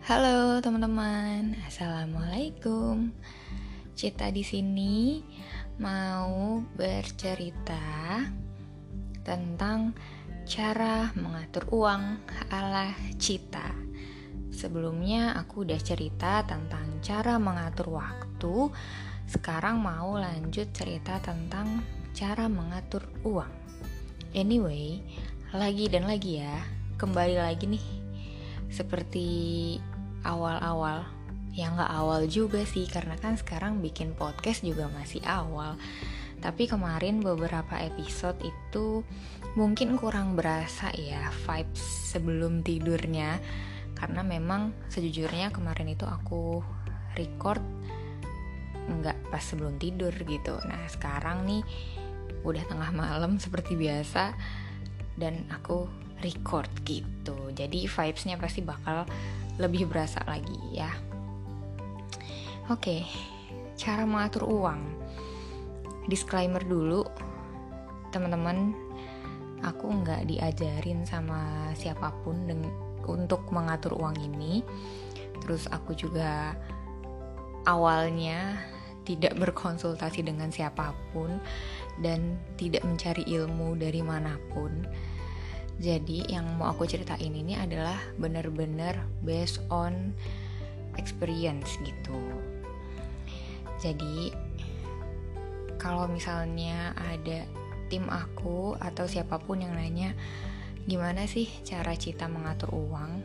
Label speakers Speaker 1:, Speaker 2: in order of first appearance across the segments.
Speaker 1: Halo teman-teman, assalamualaikum. Cita di sini mau bercerita tentang cara mengatur uang ala Cita. Sebelumnya aku udah cerita tentang cara mengatur waktu. Sekarang mau lanjut cerita tentang cara mengatur uang. Anyway, lagi dan lagi ya, kembali lagi nih seperti awal-awal. Ya nggak awal juga sih karena kan sekarang bikin podcast juga masih awal. Tapi kemarin beberapa episode itu mungkin kurang berasa ya vibes sebelum tidurnya. Karena memang sejujurnya kemarin itu aku record nggak pas sebelum tidur gitu. Nah sekarang nih udah tengah malam seperti biasa dan aku record gitu. Jadi vibesnya pasti bakal lebih berasa lagi ya. Oke, cara mengatur uang. Disclaimer dulu, teman-teman, aku nggak diajarin sama siapa pun untuk mengatur uang ini. Terus aku juga awalnya tidak berkonsultasi dengan siapa pun dan tidak mencari ilmu dari mana pun jadi yang mau aku ceritain ini adalah bener-bener based on experience gitu. Jadi kalau misalnya ada tim aku atau siapa pun yang nanya gimana sih cara Cita mengatur uang?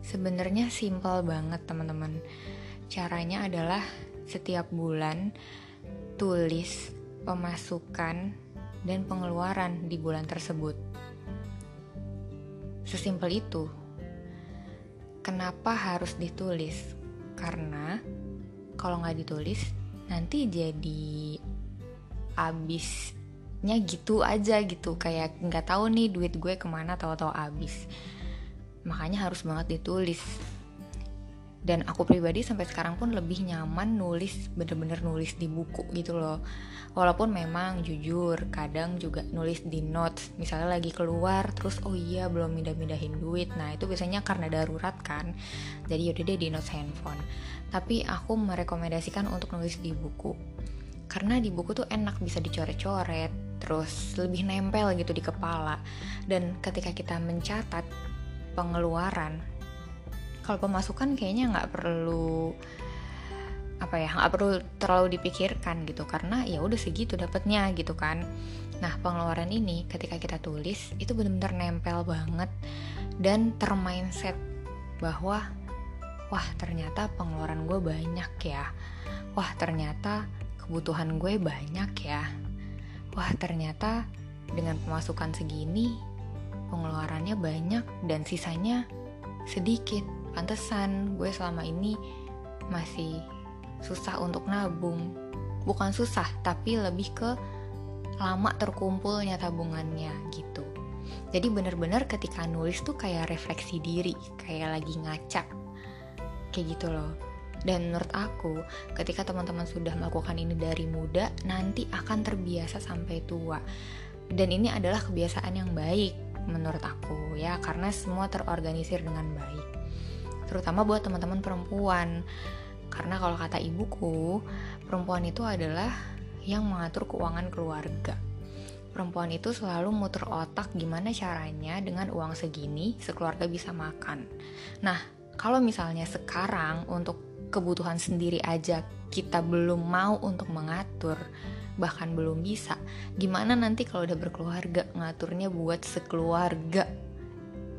Speaker 1: Sebenarnya simpel banget teman-teman. Caranya adalah setiap bulan tulis pemasukan dan pengeluaran di bulan tersebut. Sesimpel itu. Kenapa harus ditulis? Karena kalau nggak ditulis nanti jadi abisnya gitu aja gitu kayak nggak tahu nih duit gue ke mana tahu-tahu abis makanya harus banget ditulis dan aku pribadi sampai sekarang pun lebih nyaman nulis bener-bener nulis di buku gitu loh. Walaupun memang jujur kadang juga nulis di notes. Misalnya lagi keluar terus oh iya belum mindah-mindahin duit. Nah itu biasanya karena darurat kan. Jadi yaudah deh di notes handphone. Tapi aku merekomendasikan untuk nulis di buku. Karena di buku tuh enak bisa dicoret-coret terus lebih nempel gitu di kepala. Dan ketika kita mencatat pengeluaran kalau pemasukan kayaknya nggak perlu apa ya nggak perlu terlalu dipikirkan gitu. Karena ya udah segitu dapatnya gitu kan. Nah pengeluaran ini ketika kita tulis itu benar-benar nempel banget dan termindset bahwa wah ternyata pengeluaran gue banyak ya. Wah ternyata kebutuhan gue banyak ya. Wah ternyata dengan pemasukan segini pengeluarannya banyak dan sisanya sedikit pantesan gue selama ini masih susah untuk nabung. Bukan susah tapi lebih ke lama terkumpulnya tabungannya gitu. Jadi bener-bener ketika nulis tuh kayak refleksi diri kayak lagi ngaca kayak gitu loh. Dan menurut aku ketika teman-teman sudah melakukan ini dari muda nanti akan terbiasa sampai tua. Dan ini adalah kebiasaan yang baik menurut aku ya. Karena semua terorganisir dengan baik terutama buat teman-teman perempuan. Karena kalau kata ibuku perempuan itu adalah yang mengatur keuangan keluarga. Perempuan itu selalu muter otak gimana caranya dengan uang segini sekeluarga bisa makan. Nah kalau misalnya sekarang untuk kebutuhan sendiri aja kita belum mau untuk mengatur bahkan belum bisa gimana nanti kalau udah berkeluarga ngaturnya buat sekeluarga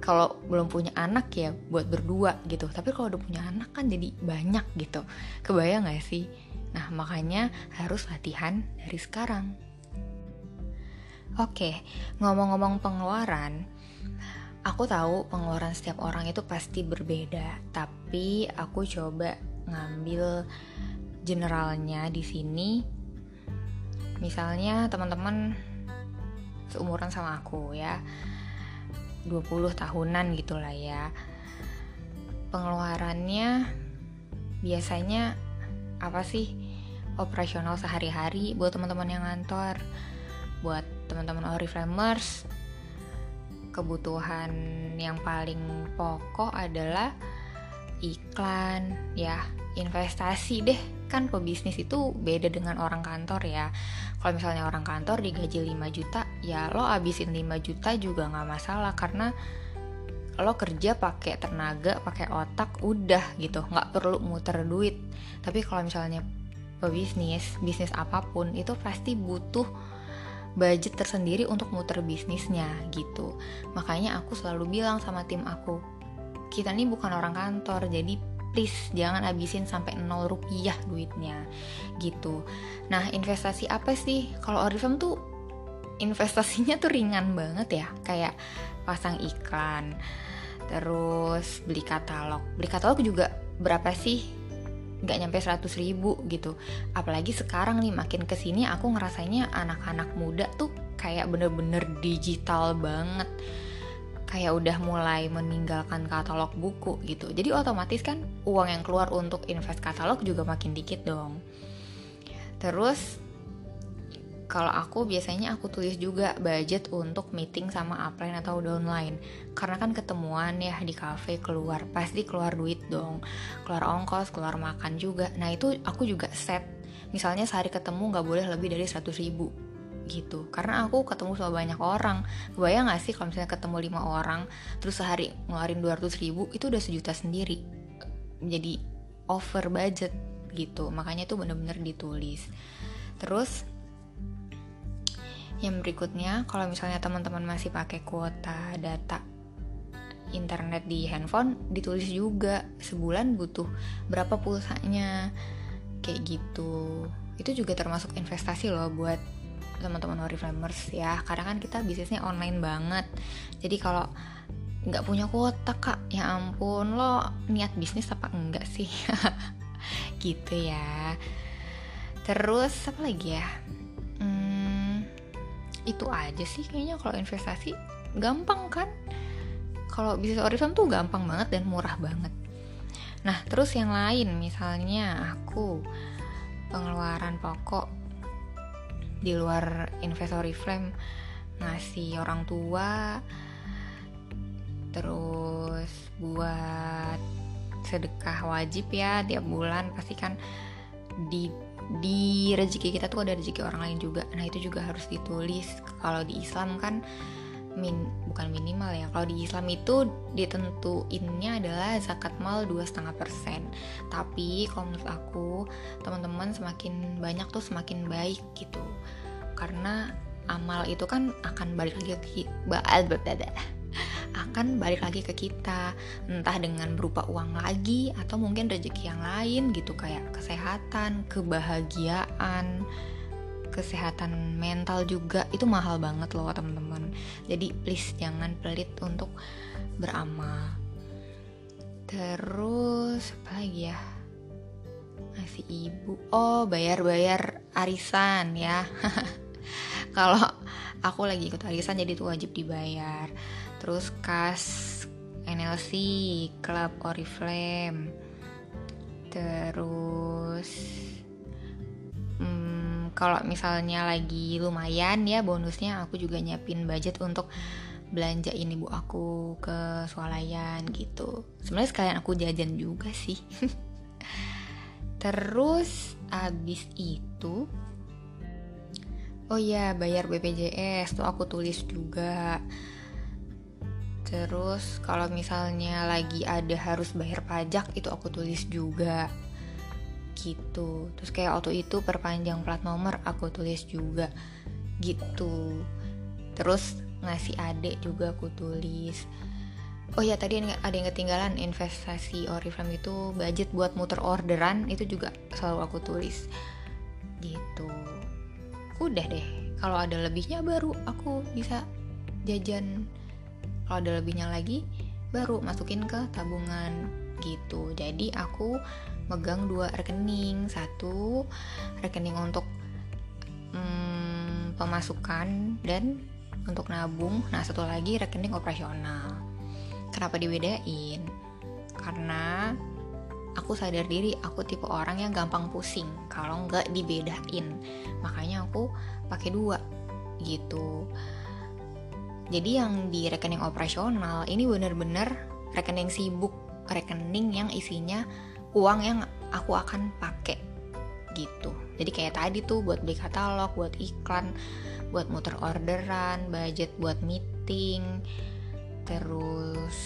Speaker 1: kalau belum punya anak ya buat berdua gitu. Tapi kalau udah punya anak kan jadi banyak gitu. Kebayang gak sih? Nah makanya harus latihan dari sekarang. Oke ngomong-ngomong pengeluaran aku tahu pengeluaran setiap orang itu pasti berbeda. Tapi aku coba ngambil generalnya di sini. Misalnya teman-teman seumuran sama aku ya 20 tahunan gitulah ya. Pengeluarannya biasanya apa sih? Operasional sehari-hari buat teman-teman yang ngantor buat teman-teman oriflamers kebutuhan yang paling pokok adalah iklan ya investasi deh. Kan pebisnis itu beda dengan orang kantor ya. Kalau misalnya orang kantor digaji 5 juta ya lo abisin 5 juta juga nggak masalah karena lo kerja pakai tenaga pakai otak udah gitu. Nggak perlu muter duit. Tapi kalau misalnya pebisnis bisnis apa pun itu pasti butuh budget tersendiri untuk muter bisnisnya gitu. Makanya aku selalu bilang sama tim aku kita nih bukan orang kantor jadi please jangan habisin sampai 0 rupiah duitnya gitu. Nah investasi apa sih? Kalau Oriflame tuh investasinya tuh ringan banget ya. Kayak pasang iklan terus beli katalog. Beli katalog juga berapa sih? Nggak nyampe 100 ribu gitu. Apalagi sekarang nih makin ke sini aku ngerasainnya anak-anak muda tuh kayak bener-bener digital banget. Kayak udah mulai meninggalkan katalog buku gitu. Jadi otomatis kan uang yang keluar untuk invest katalog juga makin dikit dong. Terus kalau aku biasanya aku tulis juga budget untuk meeting sama upline atau downline. Karena kan ketemuan ya di cafe keluar pasti keluar duit dong. Keluar ongkos keluar makan juga. Nah itu aku juga set. Misalnya sehari ketemu nggak boleh lebih dari 100 ribu gitu. Karena aku ketemu sama banyak orang. Bayang gak sih kalau misalnya ketemu lima orang terus sehari ngeluarin 200 ribu itu udah sejuta sendiri. Jadi over budget gitu. Makanya itu bener-bener ditulis. Terus yang berikutnya kalau misalnya teman-teman masih pakai kuota data internet di handphone ditulis juga sebulan butuh berapa pulsanya kayak gitu. Itu juga termasuk investasi loh buat teman-teman Oriflamers ya karena kan kita bisnisnya online banget. Jadi kalau nggak punya kuota kak ya ampun lo niat bisnis apa enggak sih? Gitu ya. Terus apa lagi ya itu aja sih kayaknya kalau investasi gampang kan? Kalau bisnis Oriflame tuh gampang banget dan murah banget. Nah terus yang lain misalnya aku pengeluaran pokok di luar investor flame ngasih orang tua terus buat sedekah wajib ya tiap bulan pasti kan di di rezeki kita tuh ada rezeki orang lain juga. Nah itu juga harus ditulis. Kalau di Islam kan min bukan minimal ya. Kalau di Islam itu ditentuinnya adalah zakat mal dua setengah persen. Tapi kalau menurut aku teman-teman semakin banyak tuh semakin baik gitu. Karena amal itu kan akan balik lagi ke akan balik lagi ke kita. Entah dengan berupa uang lagi atau mungkin rezeki yang lain gitu kayak kesehatan kebahagiaan kesehatan mental juga. Itu mahal banget loh teman-teman. Jadi please jangan pelit untuk beramal. Terus apa lagi ya? Ngasih ibu. Oh bayar-bayar arisan ya kalau aku lagi ikut arisan jadi itu wajib dibayar. Terus kas NLC Club Oriflame. Terus hmm, kalau misalnya lagi lumayan ya bonusnya aku juga nyiapin budget untuk belanja ini bu aku ke swalayan gitu. Sebenarnya sekalian aku jajan juga sih. Terus abis itu oh ya bayar BPJS tuh aku tulis juga. Terus kalau misalnya lagi ada harus bayar pajak itu aku tulis juga. Gitu. Terus kayak auto itu perpanjang plat nomor aku tulis juga. Gitu. Terus ngasih adik juga aku tulis. Oh ya tadi ada yang ketinggalan investasi Oriflame itu budget buat muter orderan itu juga selalu aku tulis. Gitu udah deh kalau ada lebihnya baru aku bisa jajan. Kalau ada lebihnya lagi baru masukin ke tabungan. Gitu. Jadi aku megang dua rekening. Satu rekening untuk hmm, pemasukan dan untuk nabung. Nah satu lagi rekening operasional. Kenapa dibedain? Karena aku sadar diri aku tipe orang yang gampang pusing kalau nggak dibedain. Makanya aku pakai dua gitu. Jadi yang di rekening operasional ini bener-bener rekening sibuk rekening yang isinya uang yang aku akan pakai gitu. Jadi kayak tadi tuh buat beli katalog buat iklan buat muter orderan budget buat meeting terus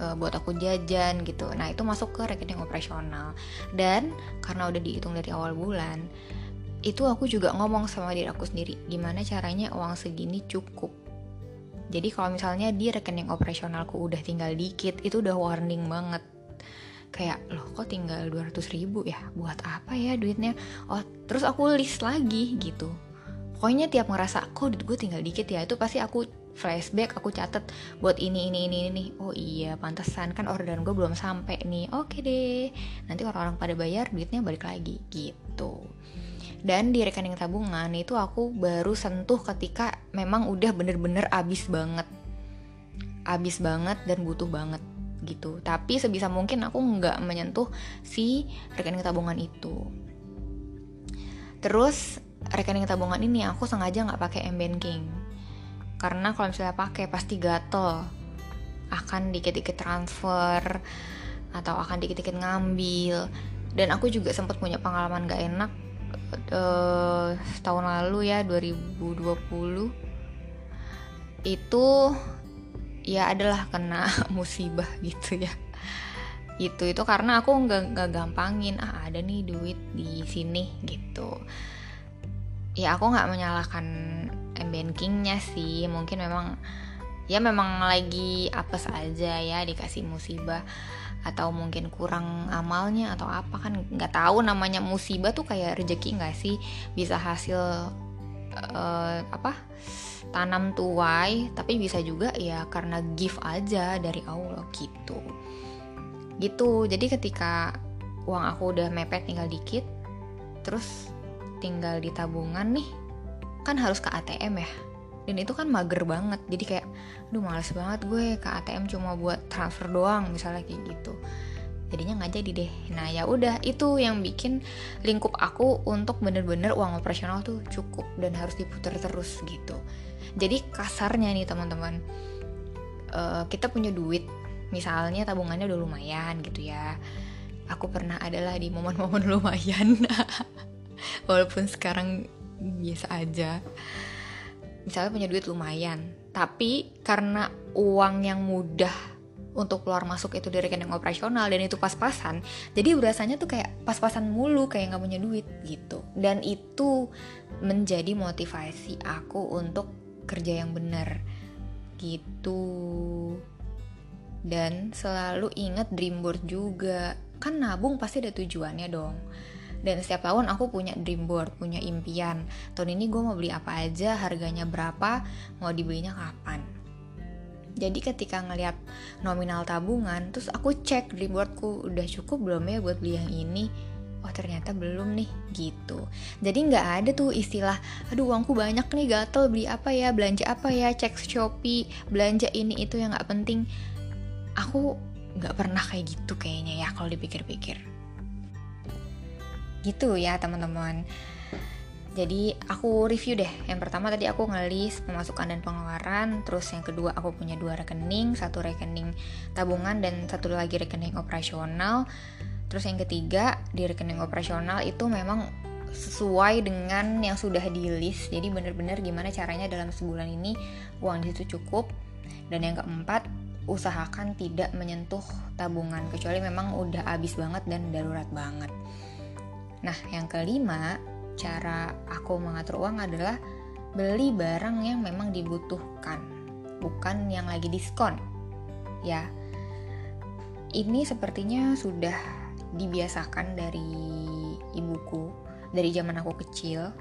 Speaker 1: uh, buat aku jajan gitu. Nah itu masuk ke rekening operasional. Dan karena udah dihitung dari awal bulan itu aku juga ngomong sama diri aku sendiri gimana caranya uang segini cukup? Jadi kalau misalnya di rekening operasionalku udah tinggal dikit itu udah warning banget. Kayak loh kok tinggal 200 ribu ya? Buat apa ya duitnya? Oh terus aku list lagi gitu. Pokoknya tiap ngerasa kok duit gue tinggal dikit ya? Itu pasti aku flashback aku catet buat ini ini ini ini. Oh iya pantesan kan orderan gue belum sampai nih. Oke deh. Nanti orang-orang pada bayar duitnya balik lagi. Gitu. Dan di rekening tabungan itu aku baru sentuh ketika memang udah bener-bener abis banget. Abis banget dan butuh banget gitu. Tapi sebisa mungkin aku nggak menyentuh si rekening tabungan itu. Terus rekening tabungan ini aku sengaja nggak pakai m banking karena kalau misalnya pakai pasti gatel. Akan dikit-dikit transfer atau akan dikit-dikit ngambil. Dan aku juga sempat punya pengalaman gak enak uh, tahun lalu ya 2020 itu ya adalah kena musibah gitu ya. Itu itu karena aku nggak nggak gampangin ah ada nih duit di sini gitu. Ya aku nggak menyalahkan bankingnya sih. Mungkin memang ya memang lagi apes aja ya dikasih musibah. Atau mungkin kurang amalnya atau apa kan nggak tahu namanya musibah tuh kayak rezeki nggak sih? Bisa hasil uh, apa tanam tuai tapi bisa juga ya karena gift aja dari Allah gitu. Gitu. Jadi ketika uang aku udah mepet tinggal dikit terus tinggal di tabungan nih kan harus ke ATM ya. Dan itu kan mager banget. Jadi kayak duh males banget gue ke ATM cuma buat transfer doang misalnya kayak gitu. Jadinya nggak jadi deh. Nah ya udah itu yang bikin lingkup aku untuk bener-bener uang operasional tuh cukup dan harus diputar terus gitu. Jadi kasarnya nih teman-teman uh, kita punya duit. Misalnya tabungannya udah lumayan gitu ya. Aku pernah adalah di momen-momen lumayan. Walaupun sekarang biasa aja. Misalnya punya duit lumayan tapi karena uang yang mudah untuk keluar masuk itu dari rekening operasional dan itu pas-pasan jadi berasanya tuh kayak pas-pasan mulu kayak nggak punya duit gitu. Dan itu menjadi motivasi aku untuk kerja yang benar gitu. Dan selalu ingat dream board juga. Kan nabung pasti ada tujuannya dong dan setiap tahun aku punya dream board punya impian. Tahun ini gue mau beli apa aja harganya berapa mau dibelinya kapan. Jadi ketika ngelihat nominal tabungan terus aku cek dream boardku udah cukup belum ya buat beli yang ini? Oh ternyata belum nih gitu. Jadi nggak ada tuh istilah aduh uangku banyak nih gatel beli apa ya belanja apa ya cek shopee belanja ini itu yang nggak penting. Aku nggak pernah kayak gitu kayaknya ya kalau dipikir-pikir gitu ya teman-teman. Jadi aku review deh. Yang pertama tadi aku ngelis pemasukan dan pengeluaran. Terus yang kedua aku punya dua rekening. Satu rekening tabungan dan satu lagi rekening operasional. Terus yang ketiga di rekening operasional itu memang sesuai dengan yang sudah di list jadi bener-bener gimana caranya dalam sebulan ini uang di situ cukup. Dan yang keempat usahakan tidak menyentuh tabungan. Kecuali memang udah habis banget dan darurat banget Nah, yang kelima, cara aku mengatur uang adalah beli barang yang memang dibutuhkan, bukan yang lagi diskon. Ya. Ini sepertinya sudah dibiasakan dari ibuku dari zaman aku kecil.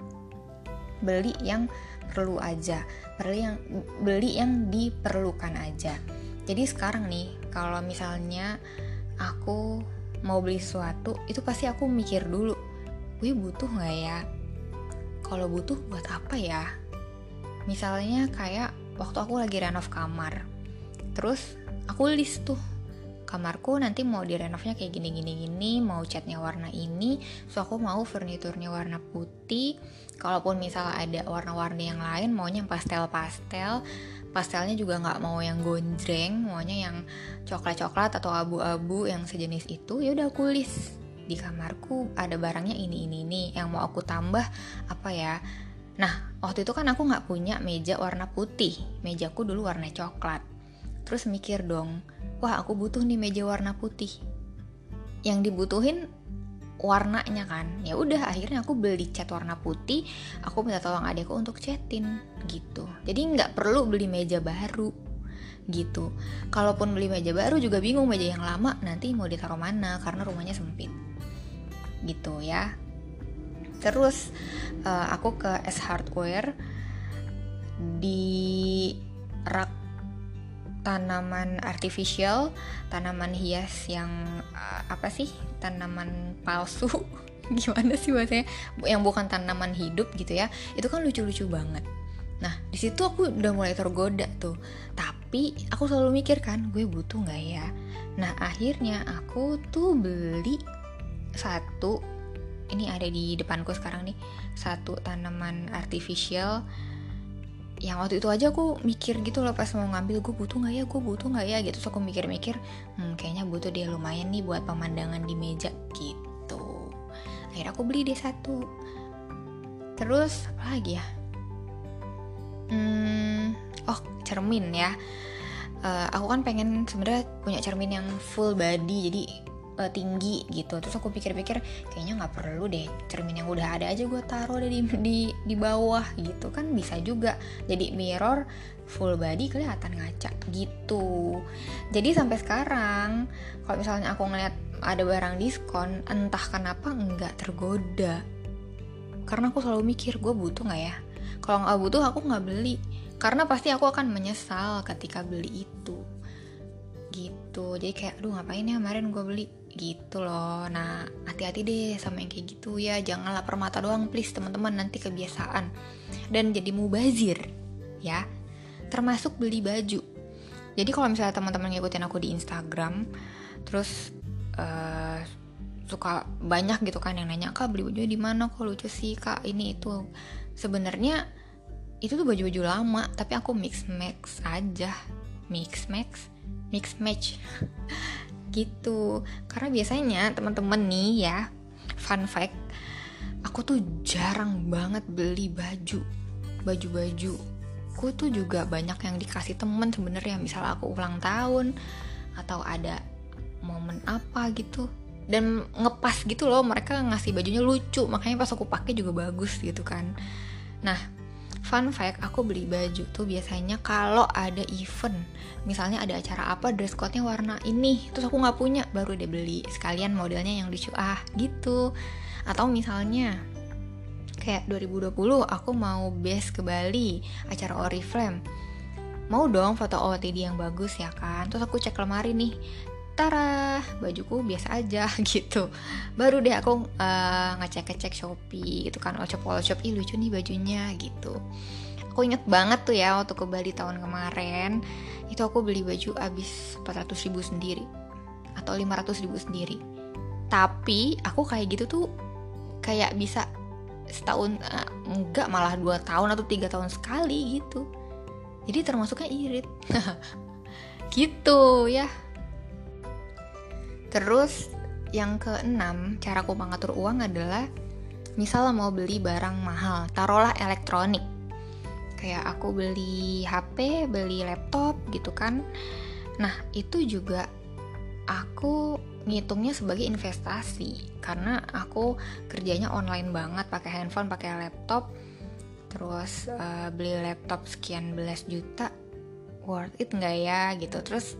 Speaker 1: Beli yang perlu aja, beli yang beli yang diperlukan aja. Jadi sekarang nih, kalau misalnya aku mau beli sesuatu, itu pasti aku mikir dulu gue butuh nggak ya? Kalau butuh buat apa ya? Misalnya kayak waktu aku lagi renov kamar. Terus aku list tuh. Kamarku nanti mau direnovnya kayak gini gini gini mau catnya warna ini. So aku mau furniturnya warna putih. Kalaupun misal ada warna-warni yang lain maunya pastel pastel pastelnya juga nggak mau yang gonjreng maunya yang coklat coklat atau abu-abu yang sejenis itu ya udah aku list di kamarku ada barangnya ini ini ini. Yang mau aku tambah apa ya? Nah waktu itu kan aku nggak punya meja warna putih. Mejaku dulu warna coklat. Terus mikir dong wah aku butuh nih meja warna putih. Yang dibutuhin warnanya kan. Ya udah akhirnya aku beli cat warna putih. Aku minta tolong adekku untuk catin gitu. Jadi nggak perlu beli meja baru gitu. Kalaupun beli meja baru juga bingung meja yang lama nanti mau ditaruh mana karena rumahnya sempit gitu ya terus uh, aku ke S Hardware di rak tanaman artificial, tanaman hias yang uh, apa sih? Tanaman palsu. Gimana sih bahasanya? Yang bukan tanaman hidup gitu ya. Itu kan lucu-lucu banget. Nah, di situ aku udah mulai tergoda tuh. Tapi aku selalu mikir kan, gue butuh nggak ya? Nah, akhirnya aku tuh beli satu ini ada di depanku sekarang nih satu tanaman artificial. Yang waktu itu aja aku mikir gitu loh pas mau ngambil gue butuh nggak ya? Gue butuh nggak ya? Gitu. So aku mikir-mikir hmm, kayaknya butuh dia lumayan nih buat pemandangan di meja. Gitu. Akhirnya aku beli dia satu. Terus apa lagi ya? Hmm, oh cermin ya. Uh, aku kan pengen sebenarnya punya cermin yang full body jadi uh, tinggi gitu. Terus aku pikir-pikir kayaknya nggak perlu deh cermin yang udah ada aja gue taruh di di di bawah gitu. Kan bisa juga jadi mirror full body kelihatan ngaca gitu. Jadi sampai sekarang kalau misalnya aku ngeliat ada barang diskon entah kenapa nggak tergoda. Karena aku selalu mikir gue butuh nggak ya? Kalau nggak butuh aku nggak beli. Karena pasti aku akan menyesal ketika beli itu. Gitu. Jadi kayak aduh ngapain ya kemarin gue beli gitu loh. Nah hati-hati deh sama yang kayak gitu ya. Jangan lapar mata doang please teman-teman nanti kebiasaan. Dan jadi mubazir ya. Termasuk beli baju. Jadi kalau misalnya teman-teman ngikutin aku di Instagram terus uh, suka banyak gitu kan yang nanya kak beli baju di mana? Kok lucu sih kak ini itu. Sebenarnya itu tuh baju-baju lama tapi aku mix max aja. Mix max mix match gitu. Karena biasanya teman-teman nih ya fun fact aku tuh jarang banget beli baju. Baju-baju aku tuh juga banyak yang dikasih temen sebenarnya. Misal aku ulang tahun atau ada momen apa gitu. Dan ngepas gitu loh mereka ngasih bajunya lucu. Makanya pas aku pakai juga bagus gitu kan. Nah Fun fact, aku beli baju tuh biasanya kalau ada event, misalnya ada acara apa dress code-nya warna ini, terus aku nggak punya, baru deh beli sekalian modelnya yang lucu ah gitu. Atau misalnya kayak 2020 aku mau base ke Bali, acara Oriflame. Mau dong foto OOTD yang bagus ya kan? Terus aku cek lemari nih, Tara, bajuku biasa aja gitu. Baru deh aku uh, ngecek-ngecek Shopee gitu kan, Olcop Olcop, ih lucu nih bajunya gitu. Aku inget banget tuh ya waktu ke Bali tahun kemarin, itu aku beli baju abis 400 ribu sendiri atau 500 ribu sendiri. Tapi aku kayak gitu tuh kayak bisa setahun uh, enggak malah dua tahun atau tiga tahun sekali gitu. Jadi termasuknya irit. gitu ya. Terus yang keenam, caraku mengatur uang adalah misal mau beli barang mahal, taruhlah elektronik. Kayak aku beli HP, beli laptop gitu kan. Nah, itu juga aku ngitungnya sebagai investasi karena aku kerjanya online banget pakai handphone pakai laptop terus uh, beli laptop sekian belas juta worth it nggak ya gitu terus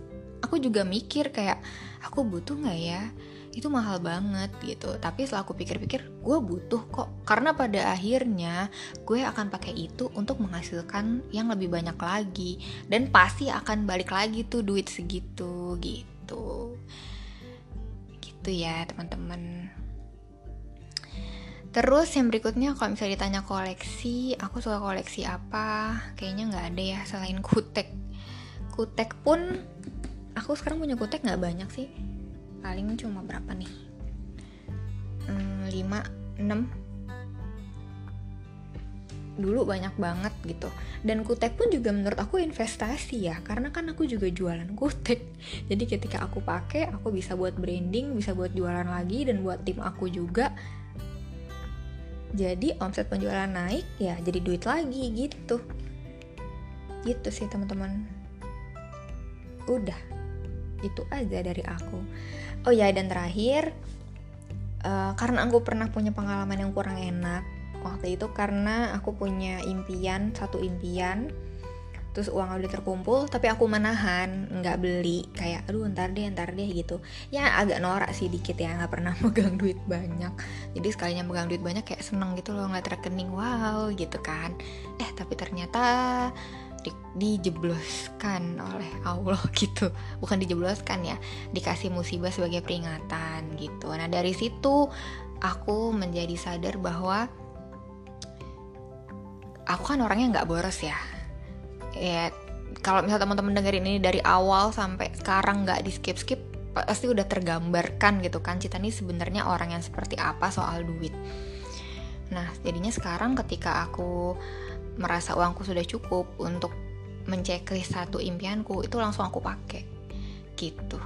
Speaker 1: aku juga mikir kayak aku butuh nggak ya? Itu mahal banget gitu. Tapi setelah aku pikir-pikir gue butuh kok. Karena pada akhirnya gue akan pakai itu untuk menghasilkan yang lebih banyak lagi. Dan pasti akan balik lagi tuh duit segitu gitu. Gitu ya teman-teman. Terus yang berikutnya kalau misalnya ditanya koleksi, aku suka koleksi apa? Kayaknya nggak ada ya selain kutek. Kutek pun aku sekarang punya kutek nggak banyak sih. Paling cuma berapa nih? Hmm, 5 6 dulu banyak banget gitu. Dan kutek pun juga menurut aku investasi ya karena kan aku juga jualan kutek jadi ketika aku pakai aku bisa buat branding bisa buat jualan lagi dan buat tim aku juga. Jadi omset penjualan naik ya jadi duit lagi gitu. Gitu sih teman-teman. Udah itu aja dari aku. Oh ya dan terakhir uh, karena aku pernah punya pengalaman yang kurang enak waktu itu karena aku punya impian satu impian terus uang udah terkumpul tapi aku menahan nggak beli. Kayak aduh ntar deh ntar deh gitu. Ya agak norak sih dikit ya nggak pernah megang duit banyak. Jadi sekalinya megang duit banyak kayak seneng gitu loh ngeliat rekening. Wow gitu kan. Eh tapi ternyata di, dijebloskan oleh Allah gitu. Bukan dijebloskan ya dikasih musibah sebagai peringatan gitu. Nah dari situ aku menjadi sadar bahwa aku kan orangnya nggak boros ya. Ya kalau misal teman-teman dengerin ini dari awal sampai sekarang nggak di skip skip pasti udah tergambarkan gitu kan. Cita ini sebenarnya orang yang seperti apa soal duit. Nah jadinya sekarang ketika aku merasa uangku sudah cukup untuk menceklis satu impianku itu langsung aku pakai. Gitu.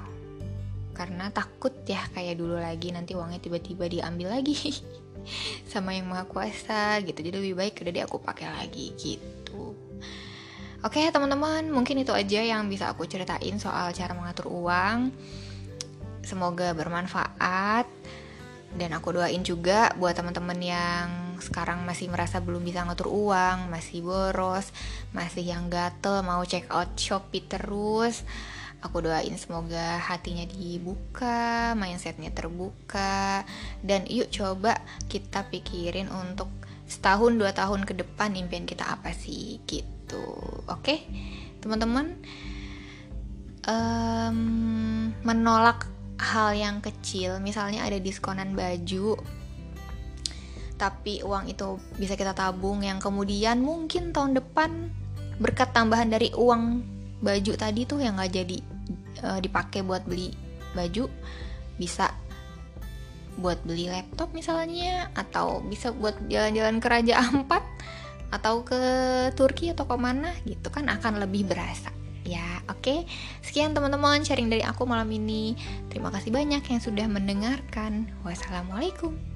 Speaker 1: Karena takut ya kayak dulu lagi nanti uangnya tiba-tiba diambil lagi sama yang maha kuasa gitu. Jadi lebih baik udah deh aku pakai lagi gitu. Oke teman-teman mungkin itu aja yang bisa aku ceritain soal cara mengatur uang. Semoga bermanfaat. Dan aku doain juga buat teman-teman yang sekarang masih merasa belum bisa ngatur uang, masih boros, masih yang gatel mau check out Shopee terus Aku doain semoga hatinya dibuka, mindsetnya terbuka, dan yuk coba kita pikirin untuk setahun dua tahun ke depan impian kita apa sih gitu. Oke, okay? teman-teman, um, menolak hal yang kecil, misalnya ada diskonan baju, tapi uang itu bisa kita tabung, yang kemudian mungkin tahun depan berkat tambahan dari uang baju tadi tuh yang nggak jadi uh, dipakai buat beli baju bisa buat beli laptop misalnya atau bisa buat jalan-jalan ke Raja Ampat atau ke Turki atau ke mana gitu kan akan lebih berasa. Ya oke. Okay? sekian teman-teman sharing dari aku malam ini. Terima kasih banyak yang sudah mendengarkan. Wassalamualaikum